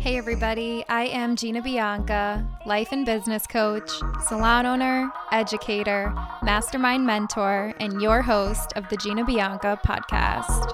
Hey, everybody. I am Gina Bianca, life and business coach, salon owner, educator, mastermind mentor, and your host of the Gina Bianca podcast.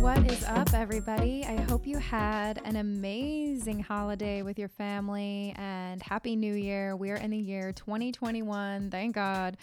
What is up, everybody. I hope you had an amazing holiday with your family and Happy New Year. We're in the year 2021. Thank God.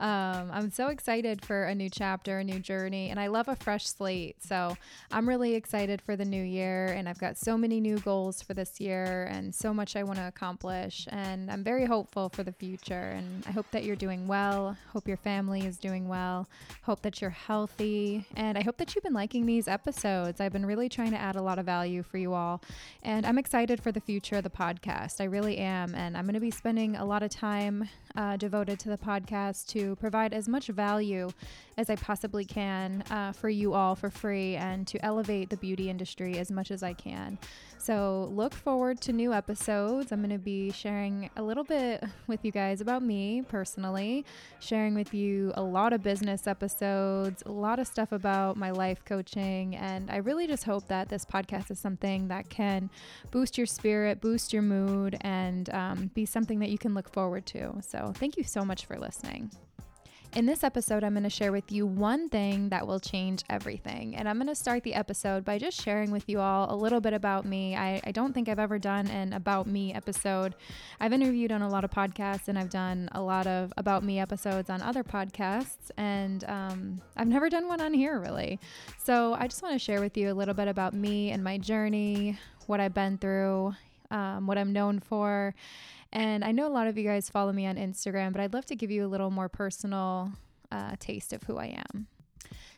Um, I'm so excited for a new chapter, a new journey, and I love a fresh slate. So I'm really excited for the new year, and I've got so many new goals for this year and so much I want to accomplish. And I'm very hopeful for the future. And I hope that you're doing well. Hope your family is doing well. Hope that you're healthy. And I hope that you've been liking these episodes. I've been really trying to add a lot of value for you all. And I'm excited for the future of the podcast. I really am. And I'm going to be spending a lot of time uh, devoted to the podcast to provide as much value as I possibly can uh, for you all for free and to elevate the beauty industry as much as I can. So look forward to new episodes. I'm going to be sharing a little bit with you guys about me personally, sharing with you a lot of business episodes, a lot of stuff about my life coaching. And I really just hope that this podcast is something that can boost your spirit, boost your mood, and um, be something that you can look forward to. So thank you so much for listening. In this episode, I'm going to share with you one thing that will change everything. And I'm going to start the episode by just sharing with you all a little bit about me. I, I, don't think I've ever done an About Me episode. I've interviewed on a lot of podcasts and I've done a lot of About Me episodes on other podcasts. And um, I've never done one on here really. So I just want to share with you a little bit about me and my journey, what I've been through, um, what I'm known for and I know a lot of you guys follow me on Instagram, but I'd love to give you a little more personal uh, taste of who I am.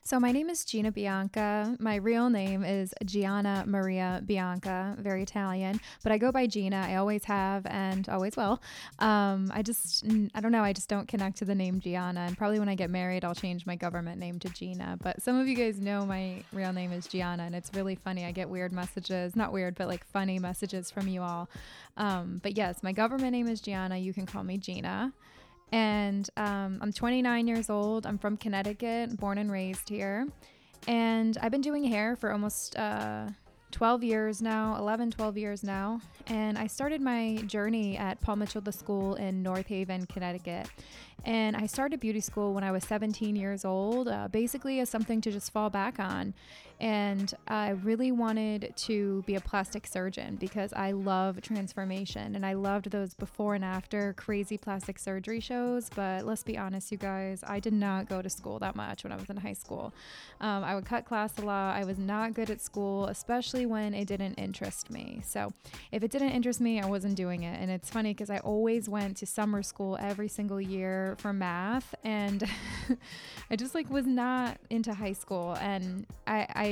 So, my name is Gina Bianca. My real name is Gianna Maria Bianca, very Italian, but I go by Gina. I always have and always will. Um, I just, I don't know, I just don't connect to the name Gianna. And probably when I get married, I'll change my government name to Gina. But some of you guys know my real name is Gianna, and it's really funny. I get weird messages, not weird, but like funny messages from you all. Um, but yes, my government name is Gianna. You can call me Gina. And um, I'm 29 years old. I'm from Connecticut, born and raised here. And I've been doing hair for almost uh, 12 years now, 11, 12 years now. And I started my journey at Paul Mitchell the School in North Haven, Connecticut. And I started beauty school when I was 17 years old, uh, basically as something to just fall back on. And I really wanted to be a plastic surgeon because I love transformation and I loved those before and after crazy plastic surgery shows. But let's be honest, you guys, I did not go to school that much when I was in high school. Um, I would cut class a lot. I was not good at school, especially when it didn't interest me. So if it didn't interest me, I wasn't doing it. And it's funny because I always went to summer school every single year for math and I just like was not into high school and I, I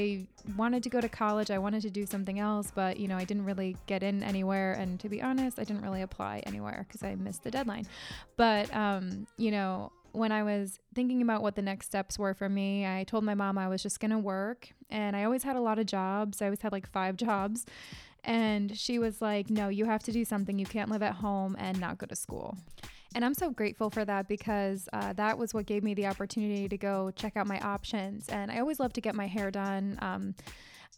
wanted to go to college. I wanted to do something else, but you know, I didn't really get in anywhere. And to be honest, I didn't really apply anywhere because I missed the deadline. But, um, you know, when I was thinking about what the next steps were for me, I told my mom I was just to work. And I always had a lot of jobs. I always had like five jobs. And she was like, No, you have to do something. You can't live at home and not go to school. And I'm so grateful for that because uh, that was what gave me the opportunity to go check out my options. And I always love to get my hair done. Um,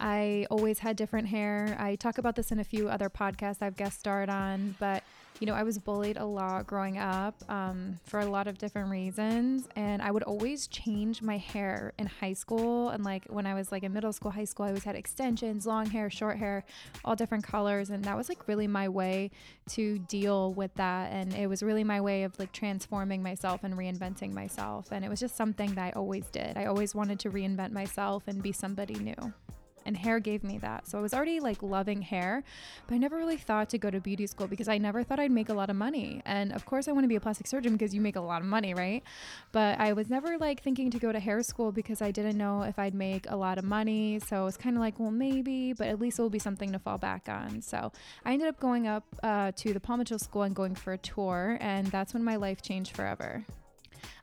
I always had different hair. I talk about this in a few other podcasts I've guest starred on, but you know, I was bullied a lot growing up um, for a lot of different reasons. And I would always change my hair in high school. And like when I was like in middle school, high school, I always had extensions, long hair, short hair, all different colors. And that was like really my way to deal with that. And it was really my way of like transforming myself and reinventing myself. And it was just something that I always did. I always wanted to reinvent myself and be somebody new and hair gave me that. So I was already like loving hair, but I never really thought to go to beauty school because I never thought I'd make a lot of money. And of course, I want to be a plastic surgeon because you make a lot of money, right? But I was never like thinking to go to hair school because I didn't know if I'd make a lot of money. So it was kind of like, well, maybe, but at least it will be something to fall back on. So I ended up going up uh, to the Mitchell School and going for a tour, and that's when my life changed forever.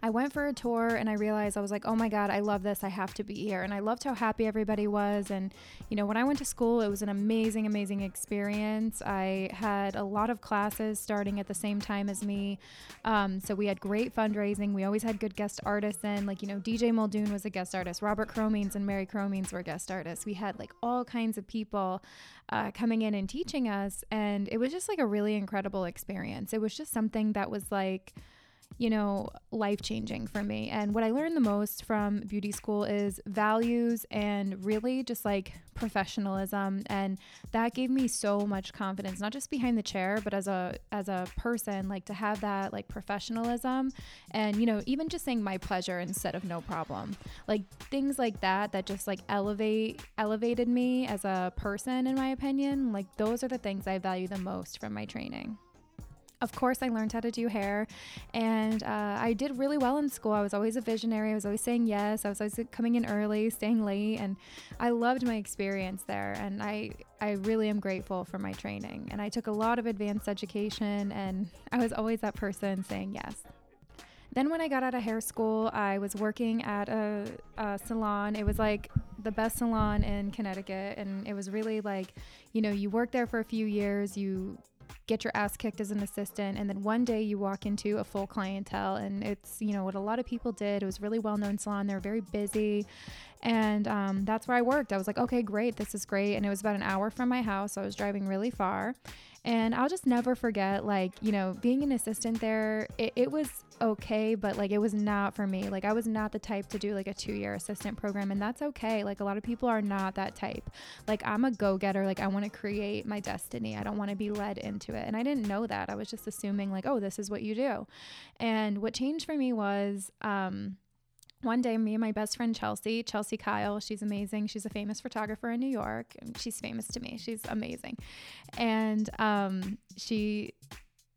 I went for a tour and I realized I was like, oh my God, I love this. I have to be here. And I loved how happy everybody was. And, you know, when I went to school, it was an amazing, amazing experience. I had a lot of classes starting at the same time as me. Um, so we had great fundraising. We always had good guest artists in, like, you know, DJ Muldoon was a guest artist, Robert Cromeans and Mary Cromeans were guest artists. We had like all kinds of people uh, coming in and teaching us. And it was just like a really incredible experience. It was just something that was like, you know, life changing for me. And what I learned the most from beauty school is values and really just like professionalism. And that gave me so much confidence not just behind the chair but as a as a person like to have that like professionalism and you know even just saying my pleasure instead of no problem. Like things like that that just like elevate elevated me as a person in my opinion like those are the things I value the most from my training of course, I learned how to do hair, and uh, I did really well in school. I was always a visionary. I was always saying yes. I was always coming in early, staying late, and I loved my experience there. And I, I really am grateful for my training. And I took a lot of advanced education, and I was always that person saying yes. Then, when I got out of hair school, I was working at a, a salon. It was like the best salon in Connecticut, and it was really like, you know, you work there for a few years, you get your ass kicked as an assistant and then one day you walk into a full clientele and it's you know what a lot of people did. It was really well known salon. They were very busy and um, that's where i worked i was like okay great this is great and it was about an hour from my house so i was driving really far and I'll just never forget, like, you know, being an assistant there, it, it, was okay, but like, it was not for me. Like, I was not the type to do like a two year assistant program, and that's okay. Like, a lot of people are not that type. Like, I'm a go getter. Like, I want to create my destiny. I don't want to be led into it. And I didn't know that. I was just assuming, like, oh, this is what you do. And what changed for me was, um, one day, me and my best friend Chelsea, Chelsea Kyle, she's amazing. She's a famous photographer in New York. She's famous to me. She's amazing. And um, she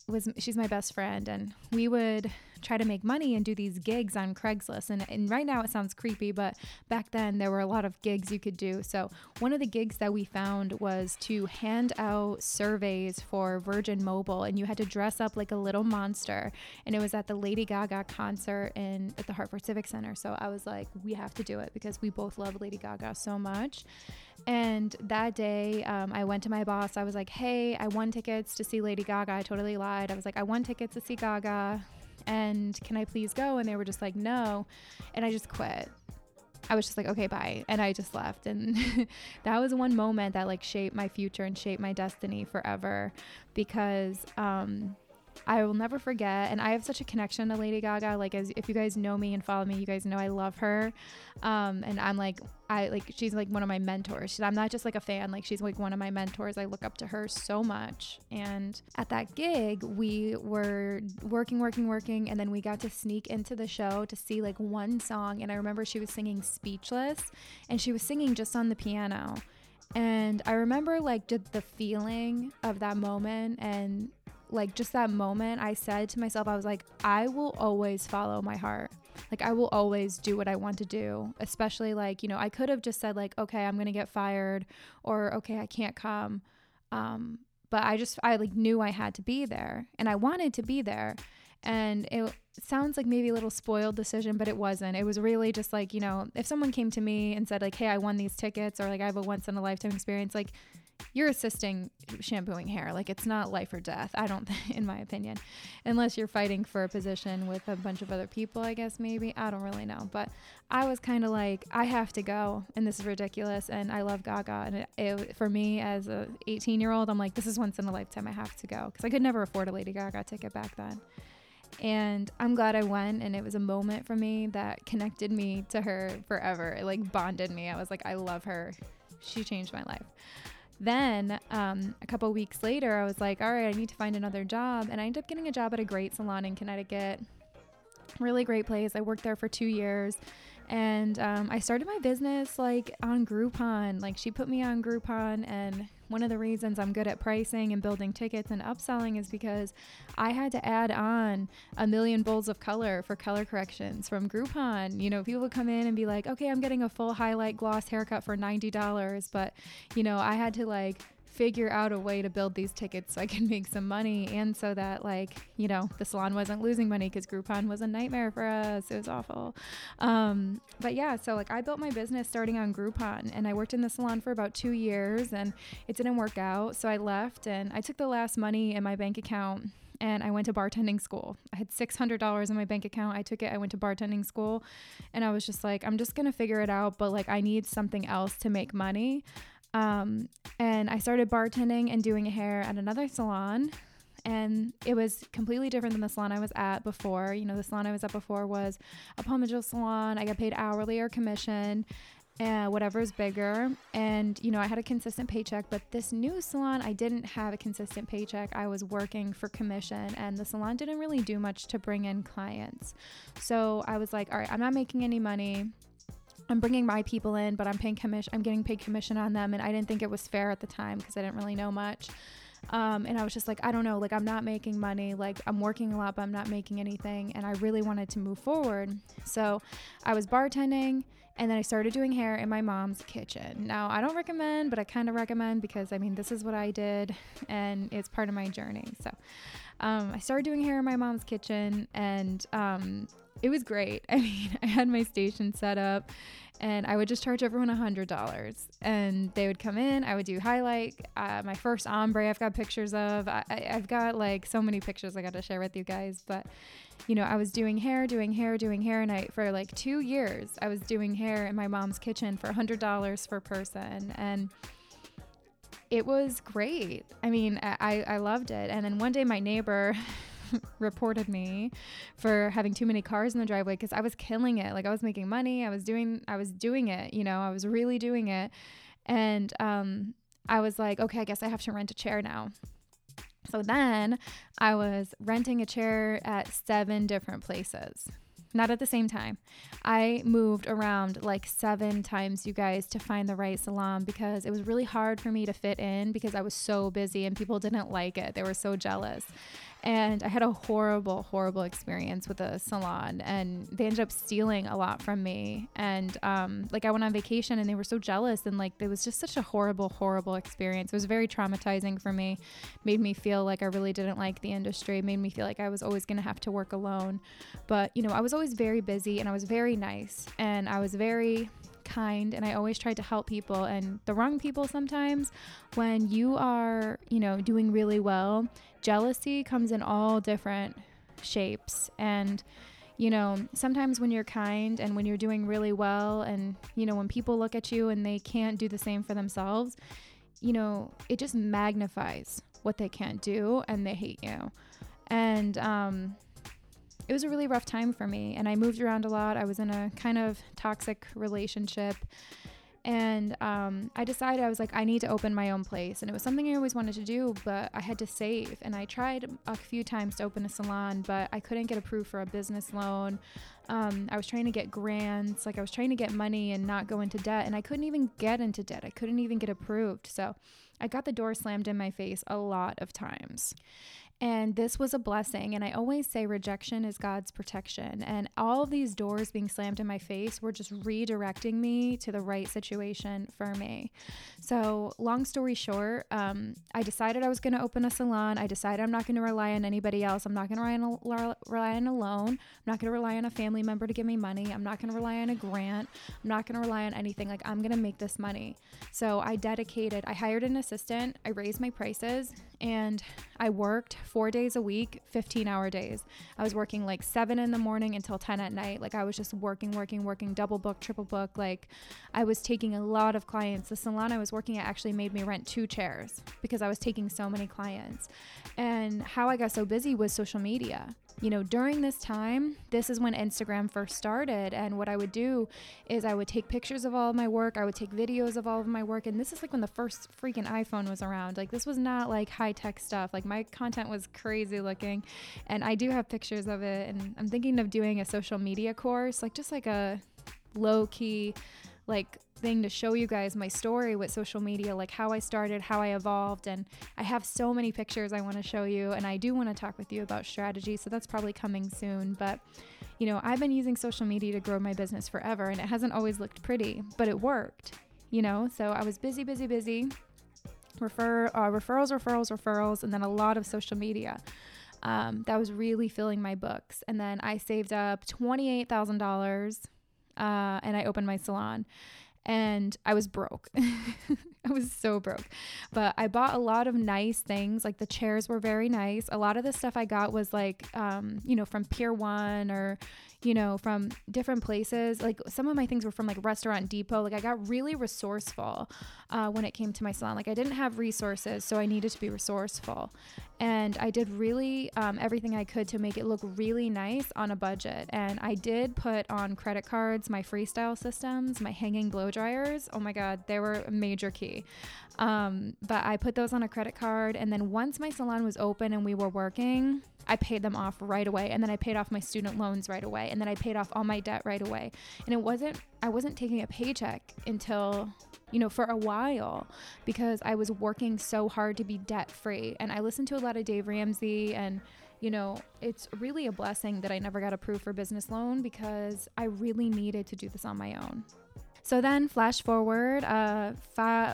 was she's my best friend and we would try to make money and do these gigs on Craigslist and, and right now it sounds creepy but back then there were a lot of gigs you could do so one of the gigs that we found was to hand out surveys for Virgin Mobile and you had to dress up like a little monster and it was at the Lady Gaga concert in at the Hartford Civic Center so I was like we have to do it because we both love Lady Gaga so much and that day, um, I went to my boss. I was like, hey, I won tickets to see Lady Gaga. I totally lied. I was like, I won tickets to see Gaga. And can I please go? And they were just like, no. And I just quit. I was just like, okay, bye. And I just left. And that was one moment that like shaped my future and shaped my destiny forever because um, I will never forget. And I have such a connection to Lady Gaga. Like, as if you guys know me and follow me, you guys know I love her. Um, and I'm like, I like, she's like one of my mentors. I'm not just like a fan, like, she's like one of my mentors. I look up to her so much. And at that gig, we were working, working, working. And then we got to sneak into the show to see like one song. And I remember she was singing Speechless and she was singing just on the piano. And I remember like just the feeling of that moment and like just that moment, I said to myself, I was like, I will always follow my heart. Like, I will always do what I want to do, especially like, you know, I could have just said, like, okay, I'm going to get fired or okay, I can't come. Um, but I just, I like knew I had to be there and I wanted to be there. And it sounds like maybe a little spoiled decision, but it wasn't. It was really just like, you know, if someone came to me and said, like, hey, I won these tickets or like I have a once in a lifetime experience, like, you're assisting shampooing hair. Like it's not life or death. I don't, in my opinion, unless you're fighting for a position with a bunch of other people. I guess maybe I don't really know. But I was kind of like, I have to go, and this is ridiculous. And I love Gaga, and it, it, for me as a 18 year old, I'm like, this is once in a lifetime. I have to go because I could never afford a Lady Gaga ticket back then. And I'm glad I went, and it was a moment for me that connected me to her forever. It like bonded me. I was like, I love her. She changed my life. Then um, a couple weeks later, I was like, all right, I need to find another job. And I ended up getting a job at a great salon in Connecticut. Really great place. I worked there for two years. And um, I started my business like on Groupon. Like she put me on Groupon, and one of the reasons I'm good at pricing and building tickets and upselling is because I had to add on a million bowls of color for color corrections from Groupon. You know, people would come in and be like, okay, I'm getting a full highlight gloss haircut for $90, but, you know, I had to like figure out a way to build these tickets so I can make some money and so that like you know the salon wasn't losing money because Groupon was a nightmare for us. It was awful. Um, but yeah, so like I built my business starting on Groupon and I worked in the salon for about two years and it didn't work out. So I left and I took the last money in my bank account and I went to bartending school. I had $600 in my bank account. I took it, I went to bartending school, and I was just like, I'm just gonna figure it out, but like, I need something else to make money. Um, and I started bartending and doing hair at another salon. And it was completely different than the salon I was at before. You know, the salon I was at before was a Paul Mitchell salon. I got paid hourly or commission and is bigger. And, you know, I had a consistent paycheck, but this new salon, I didn't have a consistent paycheck. I was working for commission, and the salon didn't really do much to bring in clients. So I was like, all right, I'm not making any money. I'm bringing my people in, but I'm paying commission. I'm getting paid commission on them, and I didn't think it was fair at the time because I didn't really know much. Um, and I was just like, I don't know, like I'm not making money, like I'm working a lot, but I'm not making anything, and I really wanted to move forward. So I was bartending and then I started doing hair in my mom's kitchen. Now, I don't recommend, but I kind of recommend because I mean, this is what I did and it's part of my journey. So, um, I started doing hair in my mom's kitchen and um, it was great. I mean, I had my station set up and I would just charge everyone a hundred dollars, and they would come in. I would do highlight. Uh, my first ombre, I've got pictures of. I, I've got like so many pictures I got to share with you guys, but you know, I was doing hair, doing hair, doing hair, and I for like two years I was doing hair in my mom's kitchen for a hundred dollars per person, and it was great. I mean, I I loved it. And then one day my neighbor. reported me for having too many cars in the driveway because I was killing it. Like I was making money. I was doing I was doing it, you know, I was really doing it. And um I was like, okay, I guess I have to rent a chair now. So then I was renting a chair at seven different places. Not at the same time. I moved around like seven times, you guys, to find the right salon because it was really hard for me to fit in because I was so busy and people didn't like it. They were so jealous and I had a horrible, horrible experience with a salon, and they ended up stealing a lot from me. And um, like I went on vacation, and they were so jealous, and like it was just such a horrible, horrible experience. It was very traumatizing for me. Made me feel like I really didn't like the industry. Made me feel like I was always going to have to work alone. But you know, I was always very busy, and I was very nice, and I was very kind and I always tried to help people and the wrong people sometimes when you are, you know, doing really well, jealousy comes in all different shapes and you know, sometimes when you're kind and when you're doing really well, and you know, when people look at you and they can't do the same for themselves, you know, it just magnifies what they can't do and they hate you. And um, it was a really rough time for me, and I moved around a lot. I was in a kind of toxic relationship and um, I decided I was like, I need to open my own place. And it was something I always wanted to do, but I had to save. And I tried a few times to open a salon, but I couldn't get approved for a business loan. Um, I was trying to get grants, like I was trying to get money and not go into debt. And I couldn't even get into debt, I couldn't even get approved. So I got the door slammed in my face a lot of times. And this was a blessing. And I always say rejection is God's protection. And all of these doors being slammed in my face were just redirecting me to the right situation for me. So, long story short, um, I decided I was going to open a salon. I decided I'm not going to rely on anybody else. I'm not going to rely on a, rely on a loan. I'm not going to rely on a family member to give me money. I'm not going to rely on a grant. I'm not going to rely on anything. Like, I'm going to make this money. So, I dedicated, I hired an assistant, I raised my prices, and I worked four days a week, 15 hour days. I was working like seven in the morning until 10 at night. Like I was just working, working, working, double book, triple book. Like I was taking a lot of clients. The salon I was working at actually made me rent two chairs because I was taking so many clients. And how I got so busy was social media you know, during this time, this is when Instagram first started. And what I would do is I would take pictures of all of my work, I would take videos of all of my work. And this is like when the first freaking iPhone was around. Like, this was not like high tech stuff. Like, my content was crazy looking. And I do have pictures of it. And I'm thinking of doing a social media course, like just like a low key, like thing to show you guys my story with social media, like how I started, how I evolved. And I have so many pictures I want to show you. And I do want to talk with you about strategy. So that's probably coming soon. But, you know, I've been using social media to grow my business forever and it hasn't always looked pretty, but it worked, you know? So I was busy, busy, busy. refer uh, referrals, referrals, referrals, and then a lot of social media. Um, that was really filling my books. And then I saved up twenty eight thousand uh, and I opened my salon. And I was broke. I was so broke. But I bought a lot of nice things. Like the chairs were very nice. A lot of the stuff I got was like, um, you know, from Pier One or, you know, from different places. Like some of my things were from like Restaurant Depot. Like I got really resourceful uh, when it came to my salon. Like I didn't have resources, so I needed to be resourceful. And I did really um, everything I could to make it look really nice on a budget. And I did put on credit cards my freestyle systems, my hanging blow dryers. Oh my God, they were a major key. Um, but I put those on a credit card. And then once my salon was open and we were working, I paid them off right away. And then I paid off my student loans right away. And then I paid off all my debt right away. And it wasn't, I wasn't taking a paycheck until, you know, for a while because I was working so hard to be debt free. And I listened to a lot of Dave Ramsey and, you know, it's really a blessing that I never got approved for business loan because I really needed to do this on my own. So then, flash forward, uh,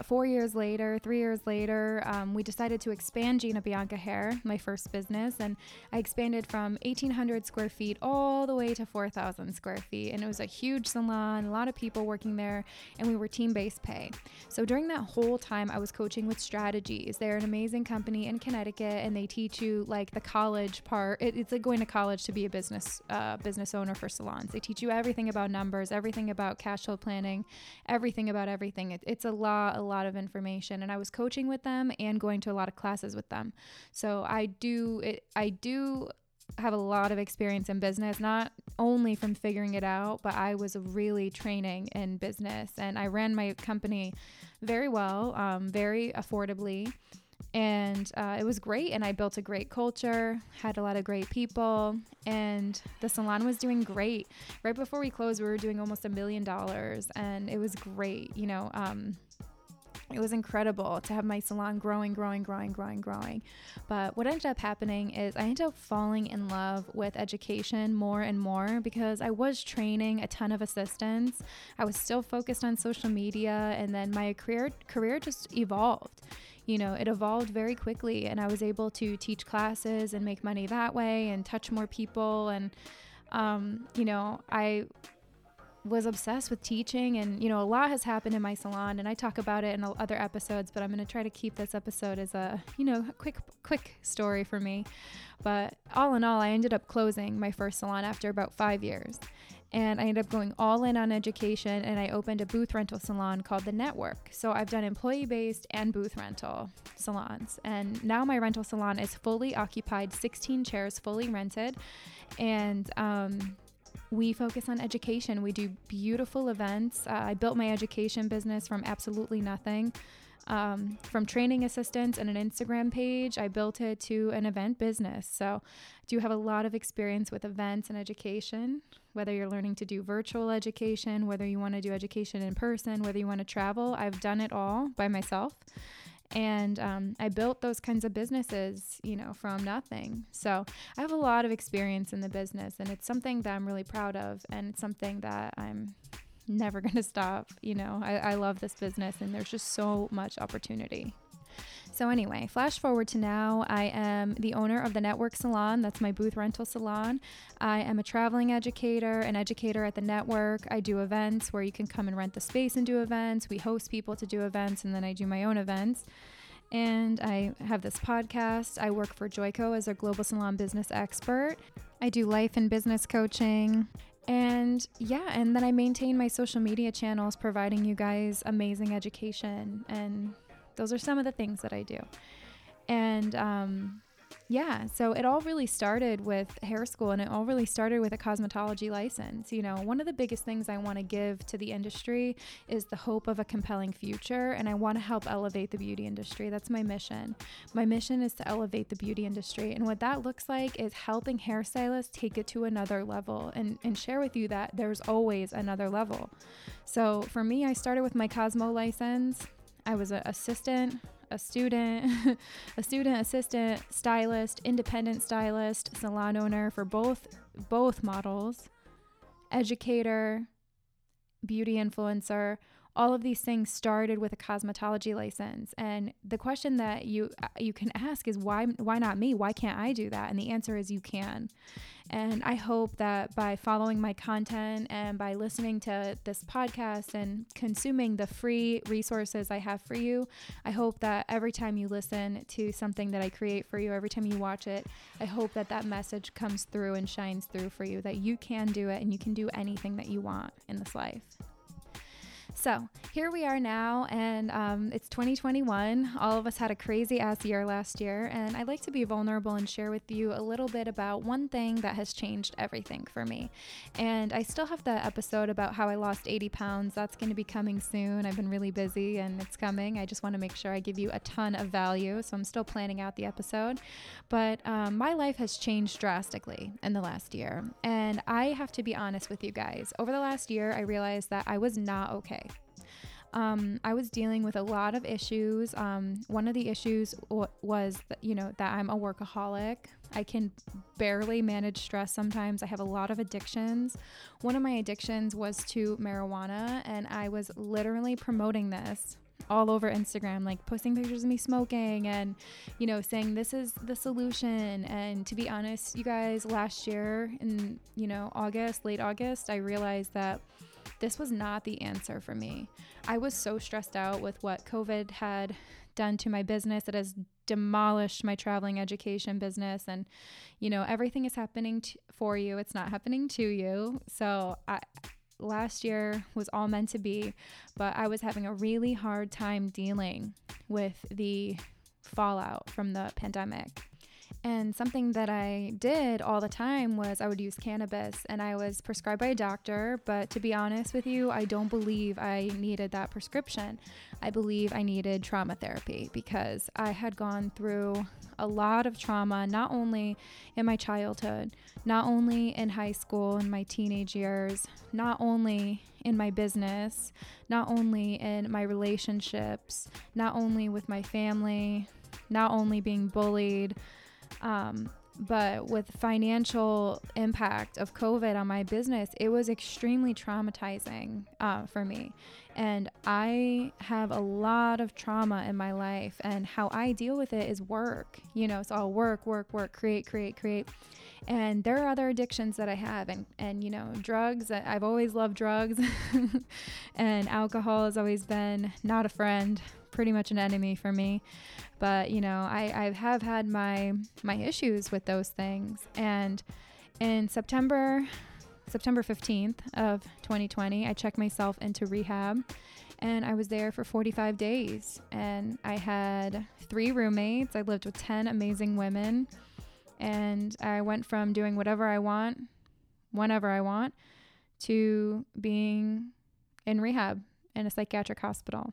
four years later, three years later, um, we decided to expand Gina Bianca Hair, my first business, and I expanded from 1,800 square feet all the way to 4,000 square feet. And it was a huge salon, a lot of people working there, and we were team based pay. So during that whole time, I was coaching with Strategies. They're an amazing company in Connecticut, and they teach you like the college part. It, it's like going to college to be a business uh, business owner for salons. They teach you everything about numbers, everything about cash flow planning everything about everything. It, it's a lot, a lot of information. And I was coaching with them and going to a lot of classes with them. So I do it. I do have a lot of experience in business, not only from figuring it out, but I was really training in business and I ran my company very well, um, very affordably and uh, it was great and i built a great culture had a lot of great people and the salon was doing great right before we closed we were doing almost a million dollars and it was great you know um, it was incredible to have my salon growing, growing, growing, growing, growing. But what ended up happening is I ended up falling in love with education more and more because I was training a ton of assistants. I was still focused on social media, and then my career career just evolved you know, it evolved very quickly and I was able to teach classes and make money that way and touch more people. And, um, you know, I was obsessed with teaching and you know a lot has happened in my salon and i talk about it in other episodes but i'm going to try to keep this episode as a you know quick quick story for me but all in all i ended up closing my first salon after about five years and I ended up going all in on education and I opened a booth rental salon called The Network. So I've done employee based and booth rental salons. And now my rental salon is fully occupied, 16 chairs fully rented. And, um, we focus on education. We do beautiful events. Uh, I built my education business from absolutely nothing. Um, from training assistants and an Instagram page, I built it to an event business. So, do have a lot of experience with events and education, whether you're learning to do virtual education, whether you want to do education in person, whether you want to travel. I've done it all by myself. And um, I built those kinds of businesses, you know, from nothing. So I have a lot of experience in the business, and it's something that I'm really proud of, and it's something that I'm never going to stop. You know, I, I love this business and there's just so much opportunity. So, anyway, flash forward to now. I am the owner of the Network Salon. That's my booth rental salon. I am a traveling educator, an educator at the network. I do events where you can come and rent the space and do events. We host people to do events, and then I do my own events. And I have this podcast. I work for Joico as a global salon business expert. I do life and business coaching. And yeah, and then I maintain my social media channels, providing you guys amazing education. And those are some of the things that I do. And um, yeah, so it all really started with hair school and it all really started with a cosmetology license. You know, one of the biggest things I want to give to the industry is the hope of a compelling future, and I want to help elevate the beauty industry. That's my mission. My mission is to elevate the beauty industry, and what that looks like is helping hairstylists take it to another level and, and share with you that there's always another level. So for me, I started with my Cosmo license. I was an assistant a student, a student assistant, stylist, independent stylist, salon owner for both both models, educator, beauty influencer, all of these things started with a cosmetology license. And the question that you uh, you can ask is why why not me? Why can't i do that? And the answer is you can. And i hope that by following my content and by listening to this podcast and consuming the free resources i have for you i hope that every time you listen to something that i create for you every time you watch it i hope that that message comes through and shines through for you that you can do it and you can do anything that you want in this life so here we are now, and um, it's 2021. All of us had a crazy ass year last year, and I'd like to be vulnerable and share with you a little bit about one thing that has changed everything for me. And I still have the episode about how I lost 80 pounds. That's going to be coming soon. I've been really busy, and it's coming. I just want to make sure I give you a ton of value, so I'm still planning out the episode. But um, my life has changed drastically in the last year, and I have to be honest with you guys. Over the last year, I realized that I was not okay um, I was dealing with a lot of issues. Um, one of the issues w- was, that, you know, that I'm a workaholic. I can barely manage stress sometimes. I have a lot of addictions. One of my addictions was to marijuana, and I was literally promoting this all over Instagram, like posting pictures of me smoking and, you know, saying this is the solution. And to be honest, you guys, last year in, you know, August, late August, I realized that this was not the answer for me. I was so stressed out with what COVID had done to my business. It has demolished my traveling education business. And, you know, everything is happening for you, it's not happening to you. So, I, last year was all meant to be, but I was having a really hard time dealing with the fallout from the pandemic. And something that I did all the time was I would use cannabis and I was prescribed by a doctor. But to be honest with you, I don't believe I needed that prescription. I believe I needed trauma therapy because I had gone through a lot of trauma, not only in my childhood, not only in high school and my teenage years, not only in my business, not only in my relationships, not only with my family, not only being bullied um, but with financial impact of covid on my business it was extremely traumatizing uh, for me. And i have a lot of trauma in my life and how i deal with it is work. You know so i'll work work work create create create. And there are other addictions that i have and and you know drugs i've always loved drugs. And alcohol has always been not a friend pretty much an enemy for me. But you know, I, I have had my my issues with those things. And in September September 15th of 2020, I checked myself into rehab and I was there for 45 days. And I had three roommates. I lived with 10 amazing women. And I went from doing whatever I want, whenever I want, to being in rehab in a psychiatric hospital.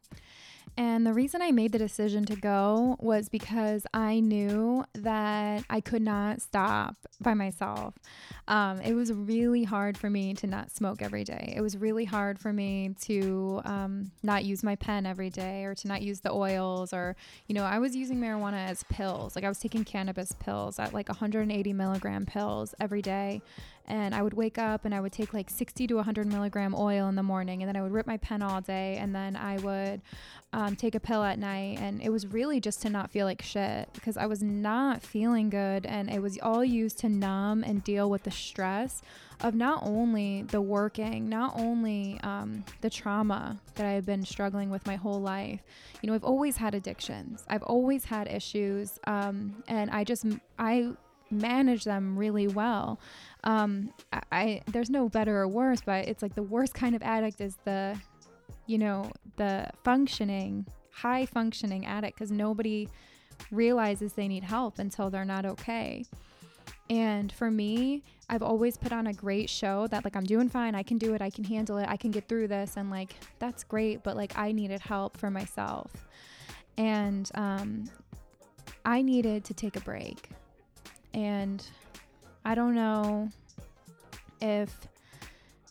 And the reason I made the decision to go was because I knew that I could not stop by myself. Um, it was really hard for me to not smoke every day. It was really hard for me to um, not use my pen every day or to not use the oils or, you know, I was using marijuana as pills. Like I was taking cannabis pills at like 180 milligram pills every day and I would wake up and I would take like 60 to 100 milligram oil in the morning, and then I would rip my pen all day, and then I would um, take a pill at night. And it was really just to not feel like shit because I was not feeling good, and it was all used to numb and deal with the stress of not only the working, not only um, the trauma that I've been struggling with my whole life. You know, I've always had addictions, I've always had issues, um, and I just, I manage them really well. Um, I, I there's no better or worse, but it's like the worst kind of addict is the, you know, the functioning, high functioning addict because nobody realizes they need help until they're not okay. And for me, I've always put on a great show that like I'm doing fine, I can do it, I can handle it, I can get through this and like that's great, but like I needed help for myself. And um I needed to take a break. And I don't know if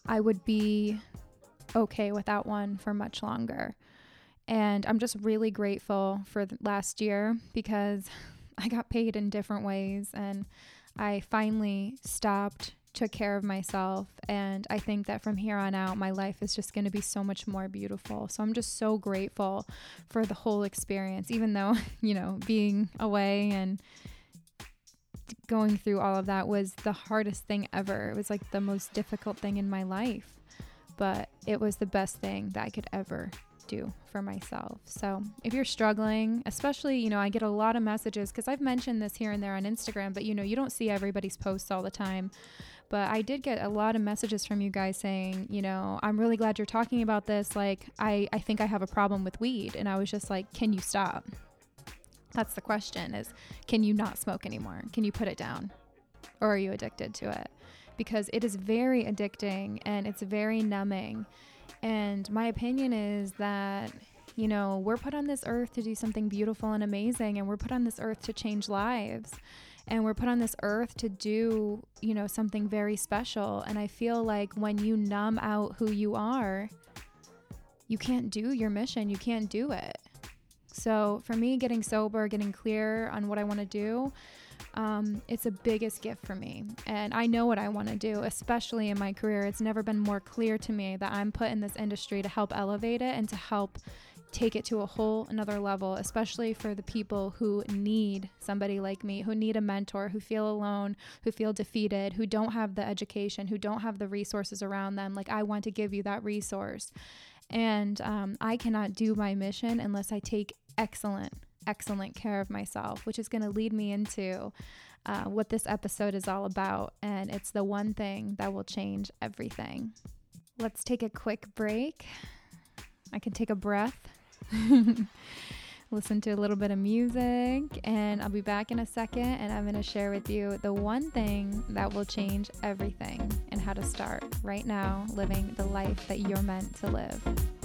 I would be okay without one for much longer. And I'm just really grateful for last year because I got paid in different ways and I finally stopped took care of myself. And I think that from here on out, my life is just going to be so much more beautiful. So I'm just so grateful for the whole experience, even though, you know, being away and going through all of that was the hardest thing ever. It was like the most difficult thing in my life, but it was the best thing that I could ever do for myself. So, if you're struggling, especially, you know, I get a lot of messages because I've mentioned this here and there on Instagram, but you know, you don't see everybody's posts all the time. But I did get a lot of messages from you guys saying, you know, I'm really glad you're talking about this. Like, I, I think I have a problem with weed. And I was just like, can you stop? That's the question is, can you not smoke anymore? Can you put it down? Or are you addicted to it? Because it is very addicting and it's very numbing. And my opinion is that, you know, we're put on this earth to do something beautiful and amazing, and we're put on this earth to change lives. And we're put on this earth to do, you know, something very special. And I feel like when you numb out who you are, you can't do your mission. You can't do it. So for me, getting sober, getting clear on what I want to do, um, it's a biggest gift for me. And I know what I want to do, especially in my career. It's never been more clear to me that I'm put in this industry to help elevate it and to help take it to a whole another level, especially for the people who need somebody like me, who need a mentor, who feel alone, who feel defeated, who don't have the education, who don't have the resources around them. Like, I want to give you that resource. And um, I cannot do my mission unless I take excellent excellent care of myself, which is going to lead me into uh, what this episode is all about. And it's the one thing that will change everything. Let's take a quick break. I can take a breath, listen to a little bit of music, and I'll be back in a second. And I'm going to share with you the one thing that will change everything and how to start right now living the life that you're meant to live.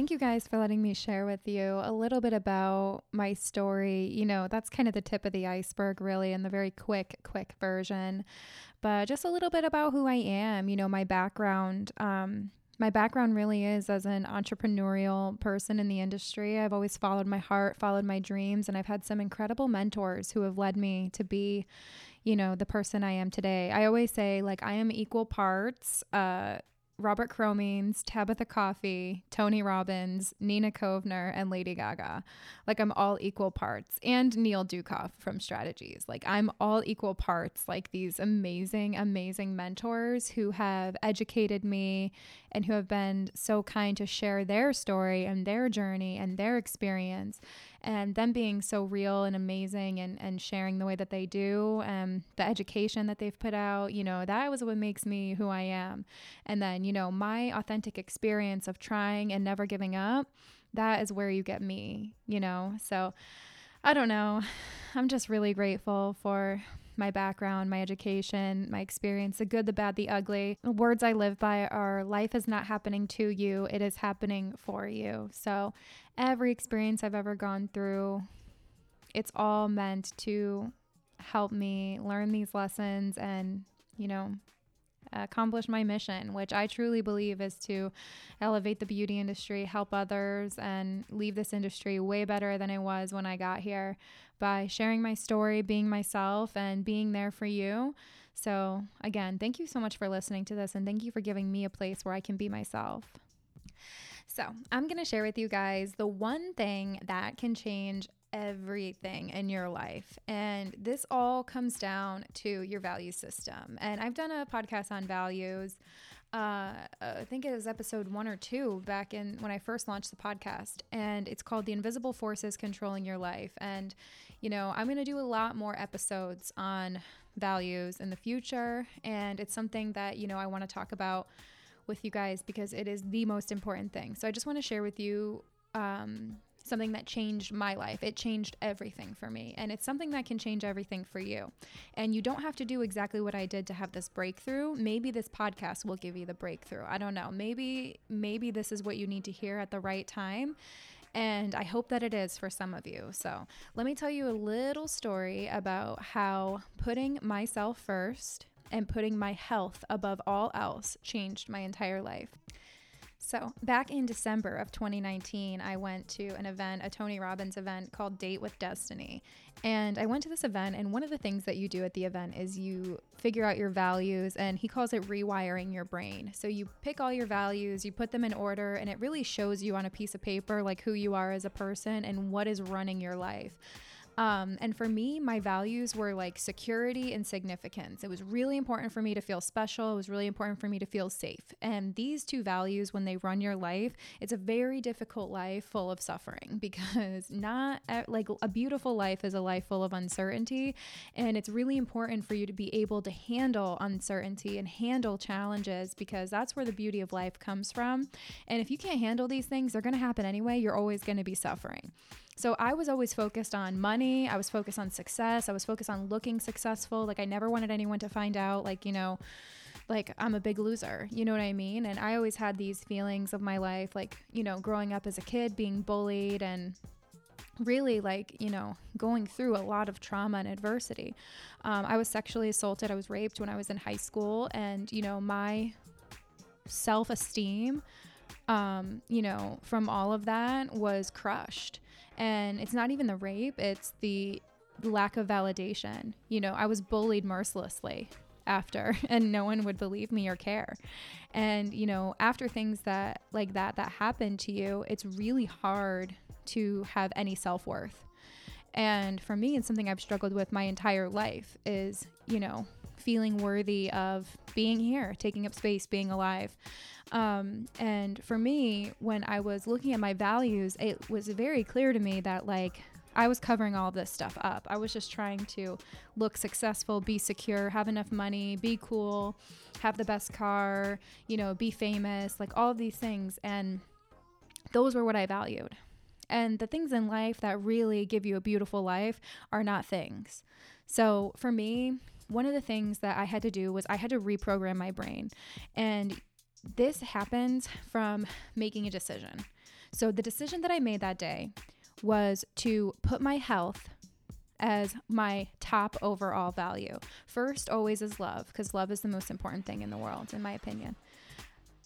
Thank you guys for letting me share with you a little bit about my story. You know, that's kind of the tip of the iceberg, really, in the very quick, quick version. But just a little bit about who I am, you know, my background. Um, my background really is as an entrepreneurial person in the industry. I've always followed my heart, followed my dreams, and I've had some incredible mentors who have led me to be, you know, the person I am today. I always say, like, I am equal parts uh, Robert Cromeans, Tabitha Coffey, Tony Robbins, Nina Kovner, and Lady Gaga. Like I'm all equal parts. And Neil Ducoff from Strategies. Like I'm all equal parts, like these amazing, amazing mentors who have educated me and who have been so kind to share their story and their journey and their experience and them being so real and amazing and, and sharing the way that they do um, the education that they've put out you know that was what makes me who i am and then you know my authentic experience of trying and never giving up that is where you get me you know so i don't know i'm just really grateful for my background, my education, my experience, the good, the bad, the ugly. The words I live by are life is not happening to you, it is happening for you. So every experience I've ever gone through, it's all meant to help me learn these lessons and, you know, accomplish my mission, which I truly believe is to elevate the beauty industry, help others, and leave this industry way better than it was when I got here by sharing my story, being myself, and being there for you. So, again, thank you so much for listening to this, and thank you for giving me a place where I can be myself. So, I'm going to share with you guys the one thing that can change everything in your life. And this all comes down to your value system. And I've done a podcast on values. Uh, I think it was episode one or two back in when I first launched the podcast, and it's called The Invisible Forces Controlling Your Life. And you know, I'm going to do a lot more episodes on values in the future. And it's something that, you know, I want to talk about with you guys because it is the most important thing. So I just want to share with you um, something that changed my life. It changed everything for me. And it's something that can change everything for you. And you don't have to do exactly what I did to have this breakthrough. Maybe this podcast will give you the breakthrough. I don't know. Maybe maybe this is what you need to hear at the right time. And I hope that it is for some of you. So, let me tell you a little story about how putting myself first and putting my health above all else changed my entire life. So, back in December of 2019, I went to an event, a Tony Robbins event called Date with Destiny. And I went to this event, and one of the things that you do at the event is you figure out your values, and he calls it rewiring your brain. So, you pick all your values, you put them in order, and it really shows you on a piece of paper, like who you are as a person and what is running your life. Um, and for me, my values were like security and significance. It was really important for me to feel special. It was really important for me to feel safe. And these two values, when they run your life, it's a very difficult life full of suffering because not like a beautiful life is a life full of uncertainty. And it's really important for you to be able to handle uncertainty and handle challenges because that's where the beauty of life comes from. And if you can't handle these things, they're going to happen anyway. You're always going to be suffering. So I was always focused on money. I was focused on success. I was focused on looking successful. Like I never wanted anyone to find out, like, you know, like I'm a big loser. You know what I mean? And I always had these feelings of my life, like, you know, growing up as a kid, being bullied and really like you know going through a lot of trauma and adversity um, i was sexually assaulted i was raped when i was in high school and you know my self-esteem um, you know from all of that was crushed and it's not even the rape, it's the lack of validation. You know, I was bullied mercilessly after and no one would believe me or care. And you know, after things that like that that happen to you, it's really hard to have any self-worth. And for me, it's something I've struggled with my entire life is, you know, feeling worthy of being here, taking up space, being alive. Um, and for me, when I was looking at my values, it was very clear to me that like I was covering all this stuff up. I was just trying to look successful, be secure, have enough money, be cool, have the best car, you know, be famous, like all these things. And those were what I valued. And the things in life that really give you a beautiful life are not things. So for me, one of the things that I had to do was I had to reprogram my brain. And this happens from making a decision. So, the decision that I made that day was to put my health as my top overall value. First, always is love, because love is the most important thing in the world, in my opinion.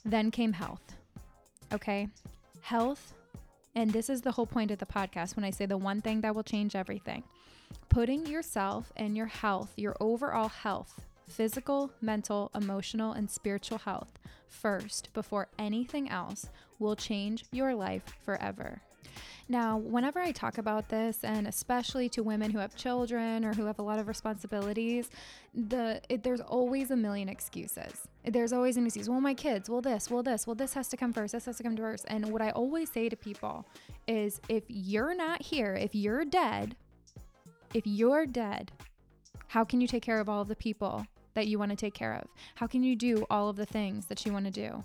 Then came health. Okay. Health, and this is the whole point of the podcast when I say the one thing that will change everything putting yourself and your health, your overall health, physical, mental, emotional, and spiritual health first before anything else will change your life forever. Now, whenever I talk about this, and especially to women who have children or who have a lot of responsibilities, the it, there's always a million excuses. There's always an excuse. Well, my kids. Well, this. Well, this. Well, this has to come first. This has to come first. And what I always say to people is, if you're not here, if you're dead, if you're dead, how can you take care of all of the people that you want to take care of? How can you do all of the things that you want to do?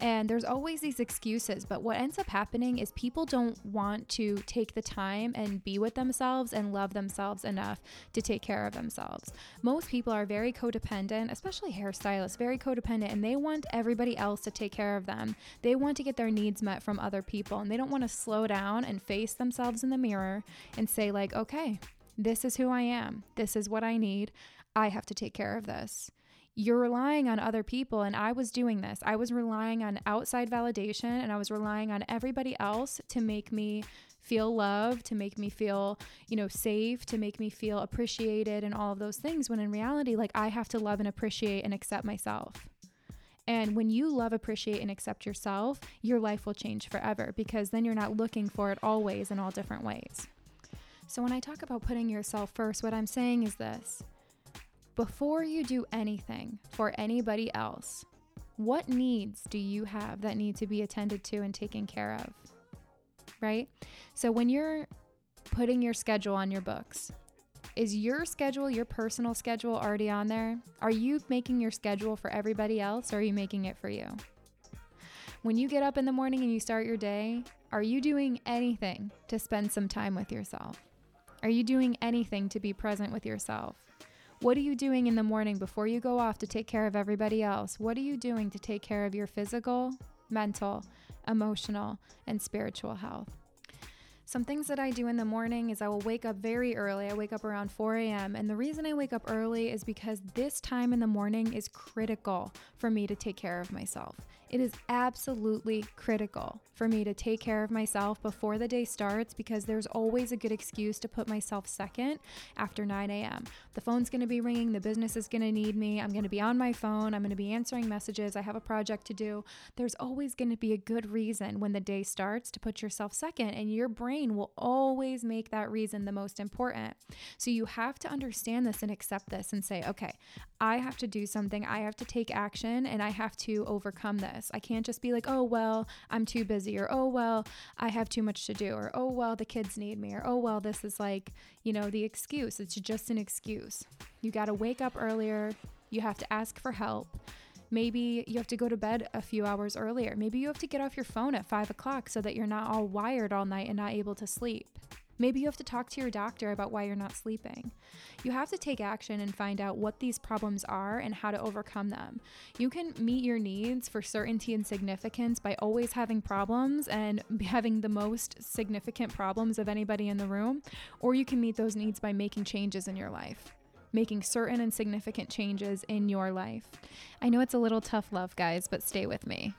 And there's always these excuses, but what ends up happening is people don't want to take the time and be with themselves and love themselves enough to take care of themselves. Most people are very codependent, especially hairstylists, very codependent, and they want everybody else to take care of them. They want to get their needs met from other people, and they don't want to slow down and face themselves in the mirror and say, like, okay, this is who I am. This is what I need. I have to take care of this. You're relying on other people, and I was doing this. I was relying on outside validation and I was relying on everybody else to make me feel loved, to make me feel, you know, safe, to make me feel appreciated, and all of those things. When in reality, like I have to love and appreciate and accept myself. And when you love, appreciate, and accept yourself, your life will change forever because then you're not looking for it always in all different ways. So, when I talk about putting yourself first, what I'm saying is this before you do anything for anybody else, what needs do you have that need to be attended to and taken care of? Right? So, when you're putting your schedule on your books. Is your schedule, your personal schedule, already on there? Are you making your schedule for everybody else or are you making it for you? When you get up in the morning and you start your day, are you doing anything to spend some time with yourself? Are you doing anything to be present with yourself? What are you doing in the morning before you go off to take care of everybody else? What are you doing to take care of your physical, mental, emotional, and spiritual health? Some things that I do in the morning is I will wake up very early. I wake up around 4 a.m. And the reason I wake up early is because this time in the morning is critical for me to take care of myself. It is absolutely critical for me to take care of myself before the day starts because there's always a good excuse to put myself second after 9 a.m. The phone's going to be ringing, the business is going to need me, I'm going to be on my phone, I'm going to be answering messages, I have a project to do. There's always going to be a good reason when the day starts to put yourself second, and your brain will always make that reason the most important. So you have to understand this and accept this and say, okay, I have to do something, I have to take action, and I have to overcome this this. I can't just be like, oh, well, I'm too busy, or oh, well, I have too much to do, or oh, well, the kids need me, or oh, well, this is like, you know, the excuse. It's just an excuse. You got to wake up earlier, you have to ask for help. Maybe you have to go to bed a few hours earlier. Maybe you have to get off your phone at five o'clock so that you're not all wired all night and not able to sleep. Maybe you have to talk to your doctor about why you're not sleeping. You have to take action and find out what these problems are and how to overcome them. You can meet your needs for certainty and significance by always having problems and having the most significant problems of anybody in the room, or you can meet those needs by making changes in your life making certain and significant changes in your life. I know it's a little tough love, guys, but stay with me.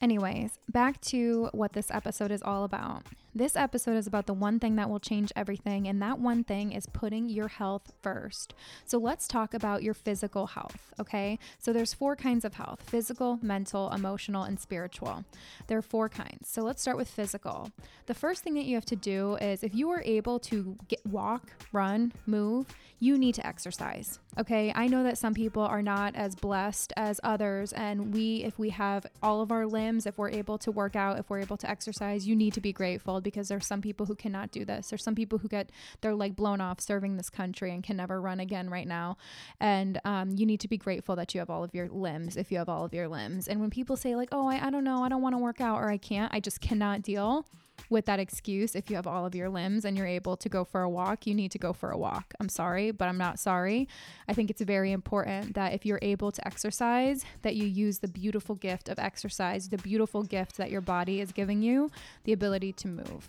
Anyways, back to what this episode is all about. This episode is about the one thing that will change everything, and that one thing is putting your health first. So let's talk about your physical health, okay? So there's four kinds of health physical, mental, emotional, and spiritual. There are four kinds. So let's start with physical. The first thing that you have to do is if you are able to get walk, run, move, you need to exercise. Okay, I know that some people are not as blessed as others, and we, if we have all of our limbs, if we're able to work out, if we're able to exercise, you need to be grateful because there's some people who cannot do this. There's some people who get their leg blown off serving this country and can never run again right now. And um, you need to be grateful that you have all of your limbs if you have all of your limbs. And when people say, like, oh, I, I don't know, I don't want to work out or I can't, I just cannot deal with that excuse if you have all of your limbs and you're able to go for a walk, you need to go for a walk. I'm sorry, but I'm not sorry. I think it's very important that if you're able to exercise, that you use the beautiful gift of exercise, the beautiful gift that your body is giving you, the ability to move.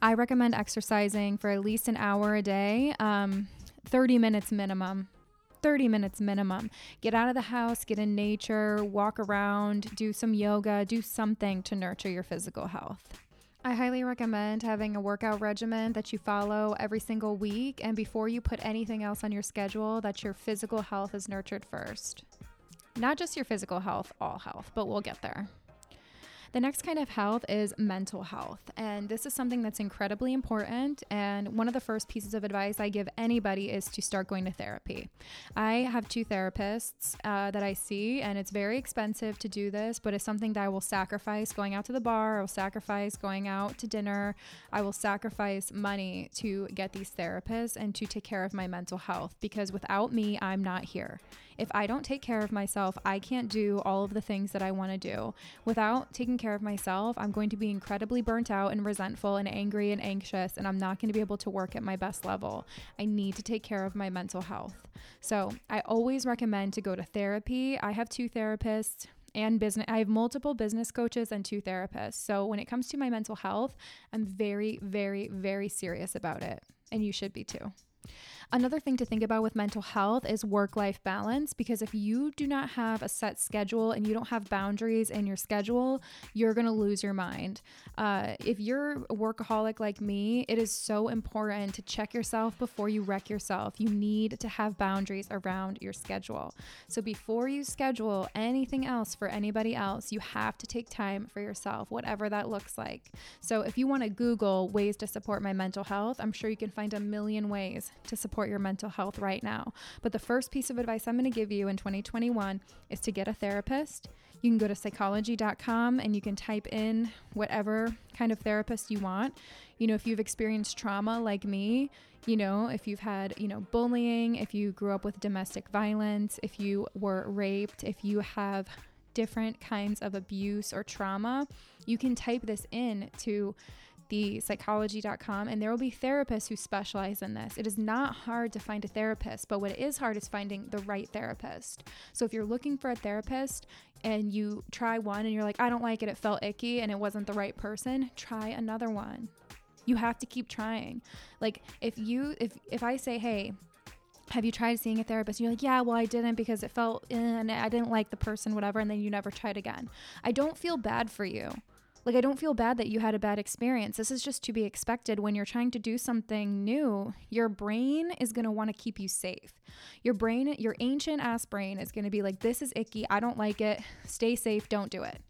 I recommend exercising for at least an hour a day, um, 30 minutes minimum. 30 minutes minimum. Get out of the house, get in nature, walk around, do some yoga, do something to nurture your physical health. I highly recommend having a workout regimen that you follow every single week, and before you put anything else on your schedule, that your physical health is nurtured first. Not just your physical health, all health, but we'll get there. The next kind of health is mental health. And this is something that's incredibly important. And one of the first pieces of advice I give anybody is to start going to therapy. I have two therapists uh, that I see, and it's very expensive to do this, but it's something that I will sacrifice going out to the bar, I will sacrifice going out to dinner, I will sacrifice money to get these therapists and to take care of my mental health because without me, I'm not here. If I don't take care of myself, I can't do all of the things that I want to do. Without taking care of myself, I'm going to be incredibly burnt out and resentful and angry and anxious, and I'm not going to be able to work at my best level. I need to take care of my mental health. So I always recommend to go to therapy. I have two therapists and business I have multiple business coaches and two therapists. So when it comes to my mental health, I'm very very very serious about it and you should be too. Another thing to think about with mental health is work life balance because if you do not have a set schedule and you don't have boundaries in your schedule, you're going to lose your mind. Uh, if you're a workaholic like me, it is so important to check yourself before you wreck yourself. You need to have boundaries around your schedule. So before you schedule anything else for anybody else, you have to take time for yourself, whatever that looks like. So if you want to Google ways to support my mental health, I'm sure you can find a million ways to support support your mental health right now. But the first piece of advice I'm going to give you in 2021 is to get a therapist. You can go to psychology.com and you can type in whatever kind of therapist you want. You know, if you've experienced trauma like me, you know, if you've had, you know, bullying, if you grew up with domestic violence, if you were raped, if you have different kinds of abuse or trauma, you can type this in to the psychology.com and there will be therapists who specialize in this. It is not hard to find a therapist, but what is hard is finding the right therapist. So if you're looking for a therapist and you try one and you're like, I don't like it, it felt icky and it wasn't the right person, try another one. You have to keep trying. Like if you if if I say, "Hey, have you tried seeing a therapist? And you're like, yeah, well, I didn't because it felt, eh, and I didn't like the person, whatever. And then you never tried again. I don't feel bad for you. Like, I don't feel bad that you had a bad experience. This is just to be expected when you're trying to do something new. Your brain is going to want to keep you safe. Your brain, your ancient ass brain is going to be like, this is icky. I don't like it. Stay safe. Don't do it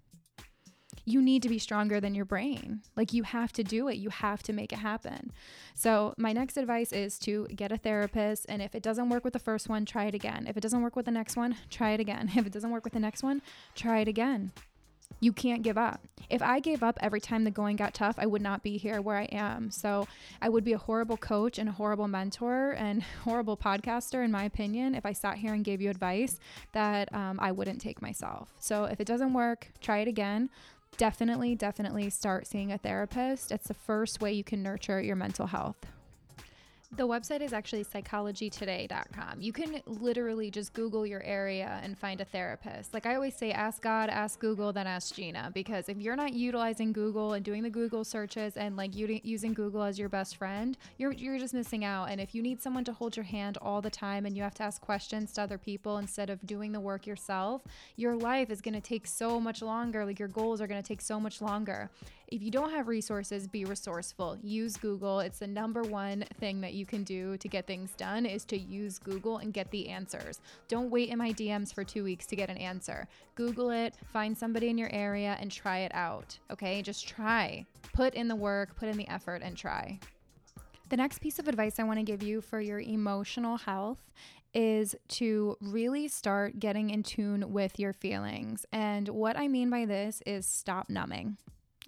you need to be stronger than your brain. Like you have to do it, you have to make it happen. So, my next advice is to get a therapist. And if it doesn't work with the first one, try it again. If it doesn't work with the next one, try it again. If it doesn't work with the next one, try it again. You can't give up. If I gave up every time the going got tough, I would not be here where I am. So I would be a horrible coach and a horrible mentor and horrible podcaster, in my opinion, if I sat here and gave you advice that um, I wouldn't take myself. So if it doesn't work, try it again definitely, definitely start seeing a therapist. It's the first way you can nurture your mental health. The website is actually psychologytoday.com. You can literally just Google your area and find a therapist. Like I always say, ask God, ask Google, then ask Gina. Because if you're not utilizing Google and doing the Google searches and like using Google as your best friend, you're, you're just missing out. And if you need someone to hold your hand all the time and you have to ask questions to other people instead of doing the work yourself, your life is going to take so much longer. Like your goals are going to take so much longer. If you don't have resources, be resourceful. Use Google. It's the number one thing that you can do to get things done is to use Google and get the answers. Don't wait in my DMs for 2 weeks to get an answer. Google it, find somebody in your area and try it out. Okay? Just try. Put in the work, put in the effort and try. The next piece of advice I want to give you for your emotional health is to really start getting in tune with your feelings. And what I mean by this is stop numbing.